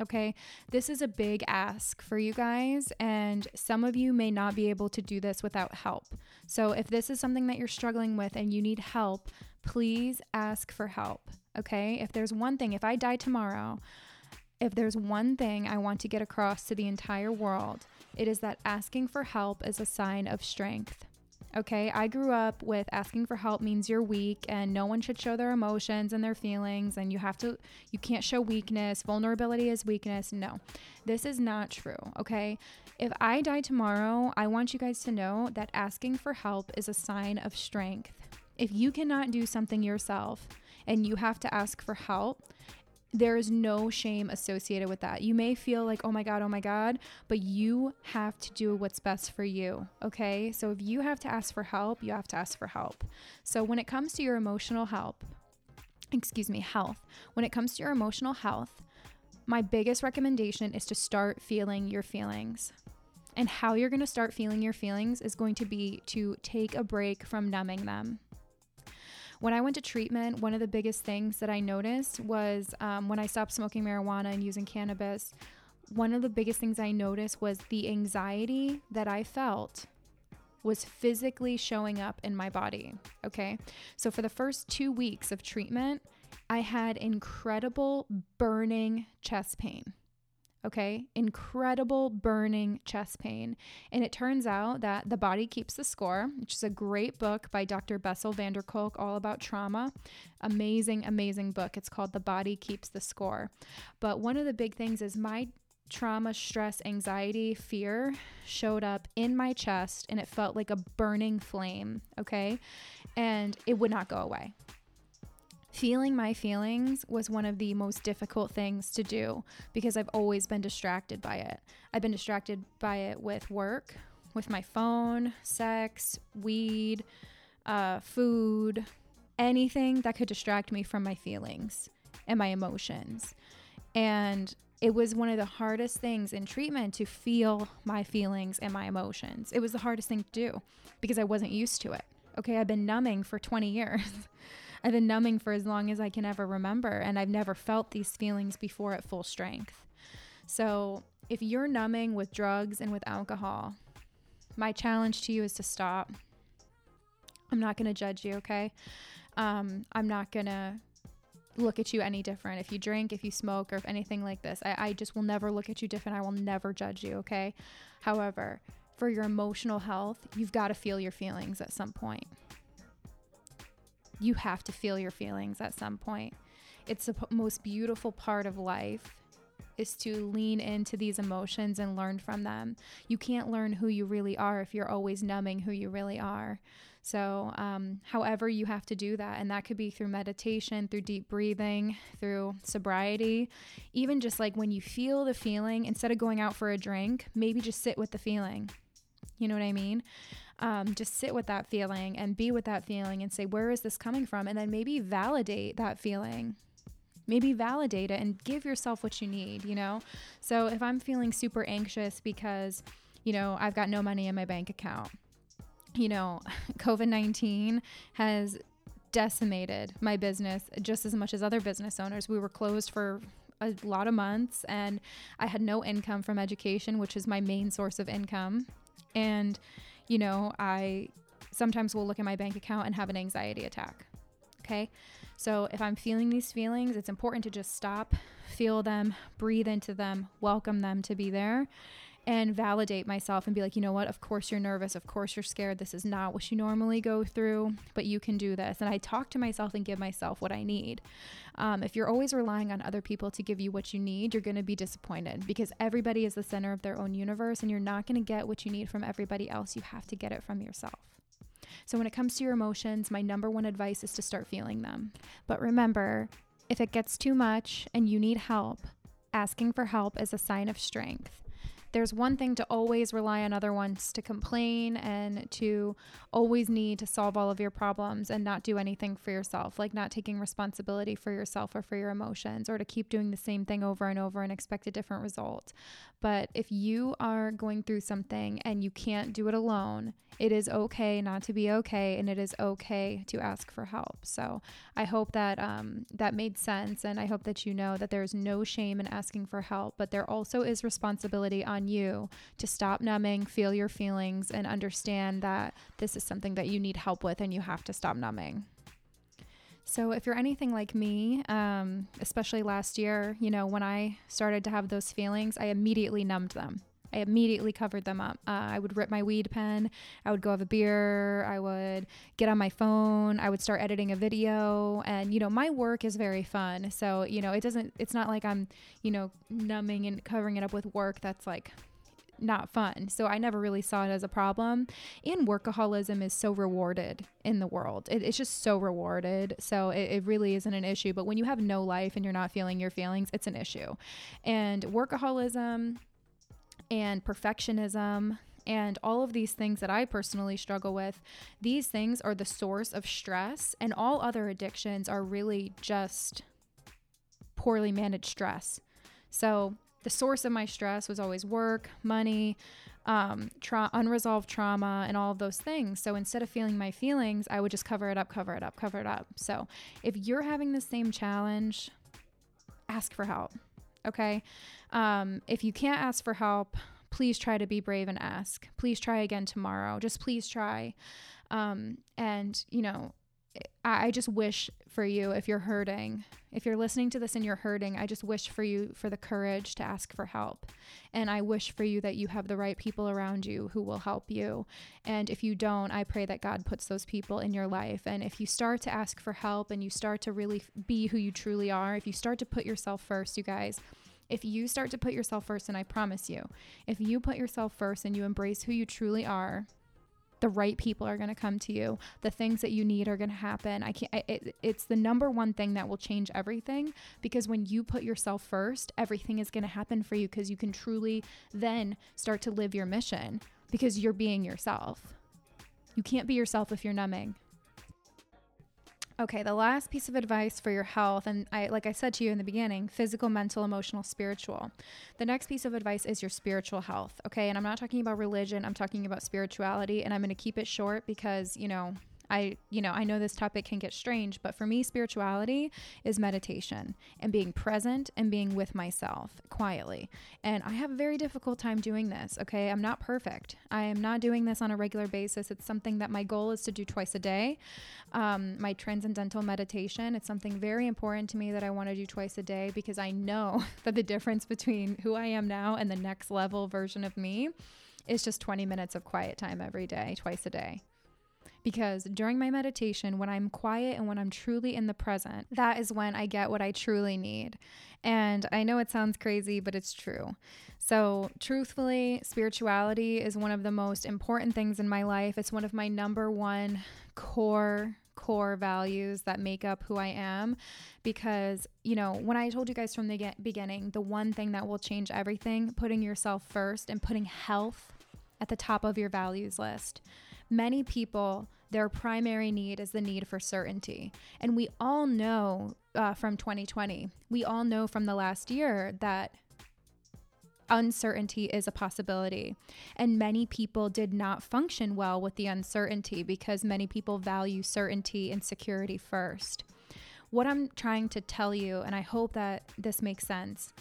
Okay, this is a big ask for you guys, and some of you may not be able to do this without help. So, if this is something that you're struggling with and you need help, please ask for help. Okay, if there's one thing, if I die tomorrow, if there's one thing I want to get across to the entire world, it is that asking for help is a sign of strength. Okay, I grew up with asking for help means you're weak and no one should show their emotions and their feelings and you have to you can't show weakness. Vulnerability is weakness. No. This is not true, okay? If I die tomorrow, I want you guys to know that asking for help is a sign of strength. If you cannot do something yourself and you have to ask for help, there is no shame associated with that. You may feel like, oh my God, oh my God, but you have to do what's best for you. Okay. So if you have to ask for help, you have to ask for help. So when it comes to your emotional help, excuse me, health, when it comes to your emotional health, my biggest recommendation is to start feeling your feelings. And how you're going to start feeling your feelings is going to be to take a break from numbing them. When I went to treatment, one of the biggest things that I noticed was um, when I stopped smoking marijuana and using cannabis, one of the biggest things I noticed was the anxiety that I felt was physically showing up in my body. Okay. So for the first two weeks of treatment, I had incredible burning chest pain. Okay, incredible burning chest pain. And it turns out that The Body Keeps the Score, which is a great book by Dr. Bessel van der Kolk, all about trauma. Amazing, amazing book. It's called The Body Keeps the Score. But one of the big things is my trauma, stress, anxiety, fear showed up in my chest and it felt like a burning flame. Okay. And it would not go away. Feeling my feelings was one of the most difficult things to do because I've always been distracted by it. I've been distracted by it with work, with my phone, sex, weed, uh, food, anything that could distract me from my feelings and my emotions. And it was one of the hardest things in treatment to feel my feelings and my emotions. It was the hardest thing to do because I wasn't used to it. Okay, I've been numbing for 20 years. I've been numbing for as long as I can ever remember, and I've never felt these feelings before at full strength. So, if you're numbing with drugs and with alcohol, my challenge to you is to stop. I'm not going to judge you, okay? Um, I'm not going to look at you any different. If you drink, if you smoke, or if anything like this, I, I just will never look at you different. I will never judge you, okay? However, for your emotional health, you've got to feel your feelings at some point. You have to feel your feelings at some point. It's the most beautiful part of life is to lean into these emotions and learn from them. You can't learn who you really are if you're always numbing who you really are. So, um, however, you have to do that. And that could be through meditation, through deep breathing, through sobriety. Even just like when you feel the feeling, instead of going out for a drink, maybe just sit with the feeling. You know what I mean? Um, just sit with that feeling and be with that feeling and say, where is this coming from? And then maybe validate that feeling maybe validate it and give yourself what you need, you know? So if I'm feeling super anxious because, you know, I've got no money in my bank account, you know, COVID 19 has decimated my business just as much as other business owners. We were closed for a lot of months and I had no income from education, which is my main source of income. And, you know, I sometimes will look at my bank account and have an anxiety attack. Okay. So if I'm feeling these feelings, it's important to just stop, feel them, breathe into them, welcome them to be there, and validate myself and be like, you know what? Of course you're nervous. Of course you're scared. This is not what you normally go through, but you can do this. And I talk to myself and give myself what I need. Um, if you're always relying on other people to give you what you need, you're going to be disappointed because everybody is the center of their own universe and you're not going to get what you need from everybody else. You have to get it from yourself. So, when it comes to your emotions, my number one advice is to start feeling them. But remember, if it gets too much and you need help, asking for help is a sign of strength there's one thing to always rely on other ones to complain and to always need to solve all of your problems and not do anything for yourself, like not taking responsibility for yourself or for your emotions, or to keep doing the same thing over and over and expect a different result. But if you are going through something and you can't do it alone, it is okay not to be okay, and it is okay to ask for help. So I hope that um, that made sense, and I hope that you know that there's no shame in asking for help, but there also is responsibility on you to stop numbing, feel your feelings, and understand that this is something that you need help with, and you have to stop numbing. So, if you're anything like me, um, especially last year, you know, when I started to have those feelings, I immediately numbed them. I immediately covered them up. Uh, I would rip my weed pen. I would go have a beer. I would get on my phone. I would start editing a video. And, you know, my work is very fun. So, you know, it doesn't, it's not like I'm, you know, numbing and covering it up with work that's like not fun. So I never really saw it as a problem. And workaholism is so rewarded in the world. It, it's just so rewarded. So it, it, really isn't an issue. But when you have no life and you're not feeling your feelings, it's an issue. And workaholism and perfectionism and all of these things that I personally struggle with, these things are the source of stress, and all other addictions are really just poorly managed stress. So, the source of my stress was always work, money, um, tra- unresolved trauma, and all of those things. So, instead of feeling my feelings, I would just cover it up, cover it up, cover it up. So, if you're having the same challenge, ask for help. Okay. Um, if you can't ask for help, please try to be brave and ask. Please try again tomorrow. Just please try. Um, and, you know, I, just wish for you if you're hurting, if you're listening to this and you're hurting, I just wish for you for the courage to ask for help. And I wish for you that you have the right people around you who will help you. And if you don't, I pray that God puts those people in your life. And if you start to ask for help and you start to really be who you truly are, if you start to put yourself first, you guys, if you start to put yourself first, and I promise you, if you put yourself first and you embrace who you truly are, the right people are going to come to you. The things that you need are going to happen. I can't. It, it's the number one thing that will change everything because when you put yourself first, everything is going to happen for you because you can truly then start to live your mission because you're being yourself. You can't be yourself if you're numbing. Okay, the last piece of advice for your health, and I, like I said to you in the beginning, physical, mental, emotional, spiritual. The next piece of advice is your spiritual health. Okay, and I'm not talking about religion, I'm talking about spirituality, and I'm going to keep it short because, you know, I, you know, I know this topic can get strange, but for me, spirituality is meditation and being present and being with myself quietly. And I have a very difficult time doing this. Okay. I'm not perfect. I am not doing this on a regular basis. It's something that my goal is to do twice a day. Um, my transcendental meditation, it's something very important to me that I want to do twice a day because I know that the difference between who I am now and the next level version of me is just 20 minutes of quiet time every day, twice a day because during my meditation, when I'm quiet and when I'm truly in the present, that is when I get what I truly need. And I know it sounds crazy, but it's true. So, truthfully, spirituality is one of the most important things in my life. It's one of my number one core core values that make up who I am because you know when I told you guys from the beginning the one thing that will change everything putting yourself first and putting health at the top of your values list Many people, their primary need is the need for certainty. And we all know uh, from 2020, we all know from the last year that uncertainty is a possibility. And many people did not function well with the uncertainty because many people value certainty and security first. What I'm trying to tell you, and I hope that this makes sense,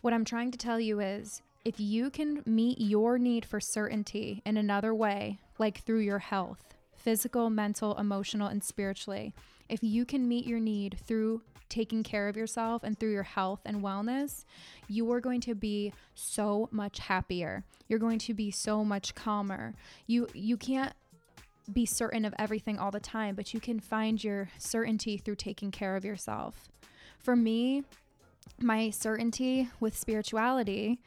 what I'm trying to tell you is if you can meet your need for certainty in another way, like through your health, physical, mental, emotional, and spiritually, if you can meet your need through taking care of yourself and through your health and wellness, you are going to be so much happier. You're going to be so much calmer. You you can't be certain of everything all the time, but you can find your certainty through taking care of yourself. For me, my certainty with spirituality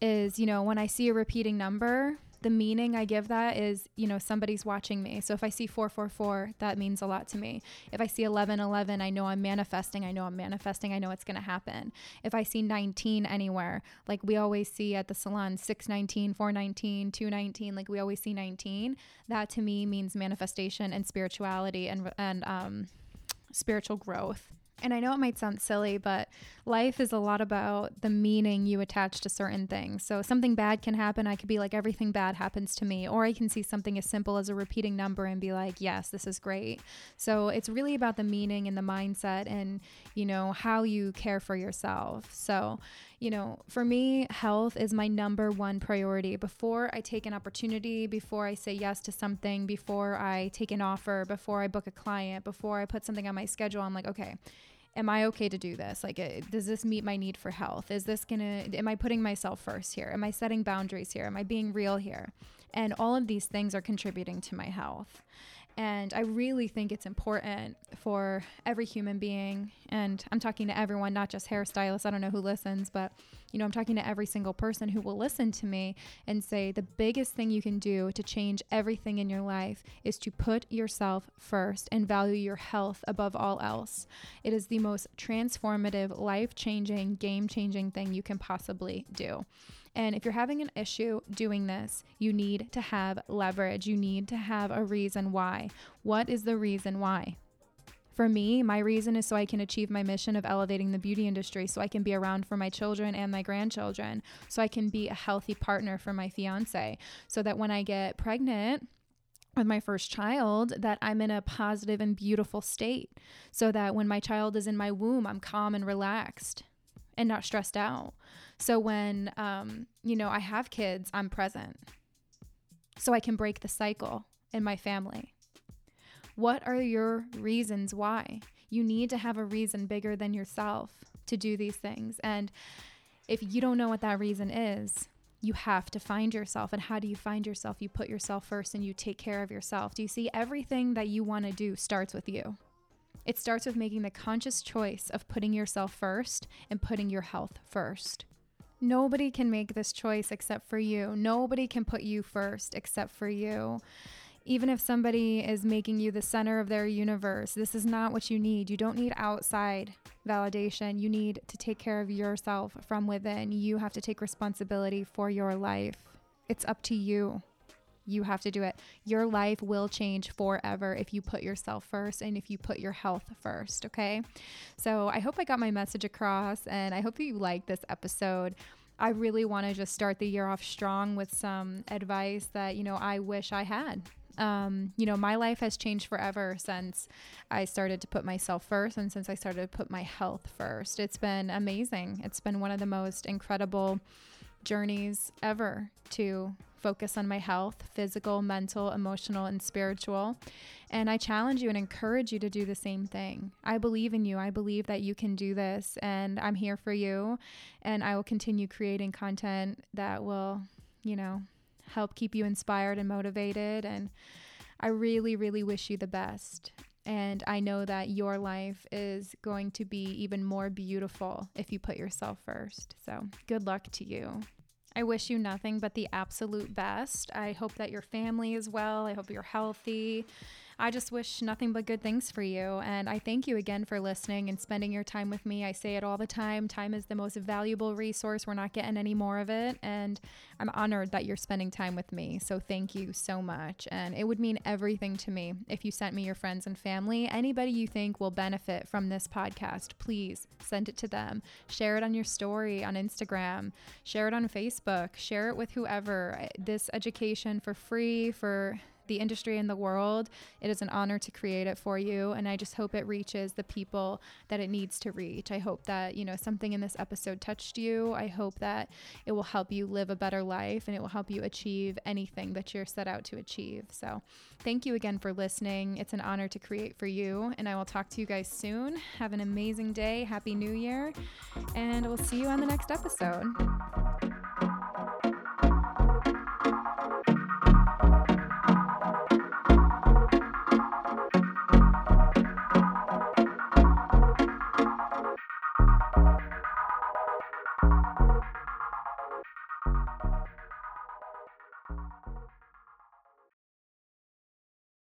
is, you know, when I see a repeating number, the meaning I give that is, you know, somebody's watching me. So if I see 444, that means a lot to me. If I see 1111, I know I'm manifesting. I know I'm manifesting. I know it's going to happen. If I see 19 anywhere, like we always see at the salon 619, 419, 219, like we always see 19, that to me means manifestation and spirituality and and um spiritual growth. And I know it might sound silly, but life is a lot about the meaning you attach to certain things. So something bad can happen. I could be like, everything bad happens to me. Or I can see something as simple as a repeating number and be like, yes, this is great. So it's really about the meaning and the mindset and, you know, how you care for yourself. So, you know, for me, health is my number one priority. Before I take an opportunity, before I say yes to something, before I take an offer, before I book a client, before I put something on my schedule, I'm like, okay, am I okay to do this? Like, uh, does this meet my need for health? Is this gonna, am I putting myself first here? Am I setting boundaries here? Am I being real here? And all of these things are contributing to my health. And I really think it's important for every human being, and I'm talking to everyone, not just hairstylists. I don't know who listens, but you know, I'm talking to every single person who will listen to me and say the biggest thing you can do to change everything in your life is to put yourself first and value your health above all else. It is the most transformative, life changing, game changing thing you can possibly do. And if you're having an issue doing this, you need to have leverage. You need to have a reason why. What is the reason why? For me, my reason is so I can achieve my mission of elevating the beauty industry, so I can be around for my children and my grandchildren, so I can be a healthy partner for my fiance, so that when I get pregnant, with my first child that I'm in a positive and beautiful state so that when my child is in my womb, I'm calm and relaxed and not stressed out. So when, um, you know, I have kids, I'm present so I can break the cycle in my family. What are your reasons why? You need to have a reason bigger than yourself to do these things. And if you don't know what that reason is, you have to find yourself. And how do you find yourself? You put yourself first and you take care of yourself. Do you see? Everything that you want to do starts with you. It starts with making the conscious choice of putting yourself first and putting your health first. Nobody can make this choice except for you. Nobody can put you first except for you. Even if somebody is making you the center of their universe, this is not what you need. You don't need outside validation. You need to take care of yourself from within. You have to take responsibility for your life. It's up to you. You have to do it. Your life will change forever if you put yourself first and if you put your health first. Okay. So I hope I got my message across and I hope you like this episode. I really want to just start the year off strong with some advice that, you know, I wish I had Um, you know, my life has changed forever since I started to put myself first and since I started to put my health first. It's been amazing. It's been one of the most incredible journeys ever to focus on my health physical, mental, emotional, and spiritual. And I challenge you and encourage you to do the same thing. I believe in you. I believe that you can do this, and I'm here for you. And I will continue creating content that will, you know, help keep you inspired and motivated. And I really, really wish you the best. And I know that your life is going to be even more beautiful if you put yourself first. So, good luck to you. I wish you nothing but the absolute best. I hope that your family is well. I hope you're healthy. I just wish nothing but good things for you. And I thank you again for listening and spending your time with me. I say it all the time time is the most valuable resource. We're not getting any more of it. And I'm honored that you're spending time with me. So thank you so much. And it would mean everything to me if you sent me your friends and family. Anybody you think will benefit from this podcast, please send it to them. Share it on your story on Instagram, share it on Facebook, share it with whoever. This education for free for the industry and the world. It is an honor to create it for you. And I just hope it reaches the people that it needs to reach. I hope that, you know, something in this episode touched you. I hope that it will help you live a better life and it will help you achieve anything that you're set out to achieve. So thank you again for listening. It's an honor to create for you. And I will talk to you guys soon. Have an amazing day. Happy New Year. And we'll see you on the next episode.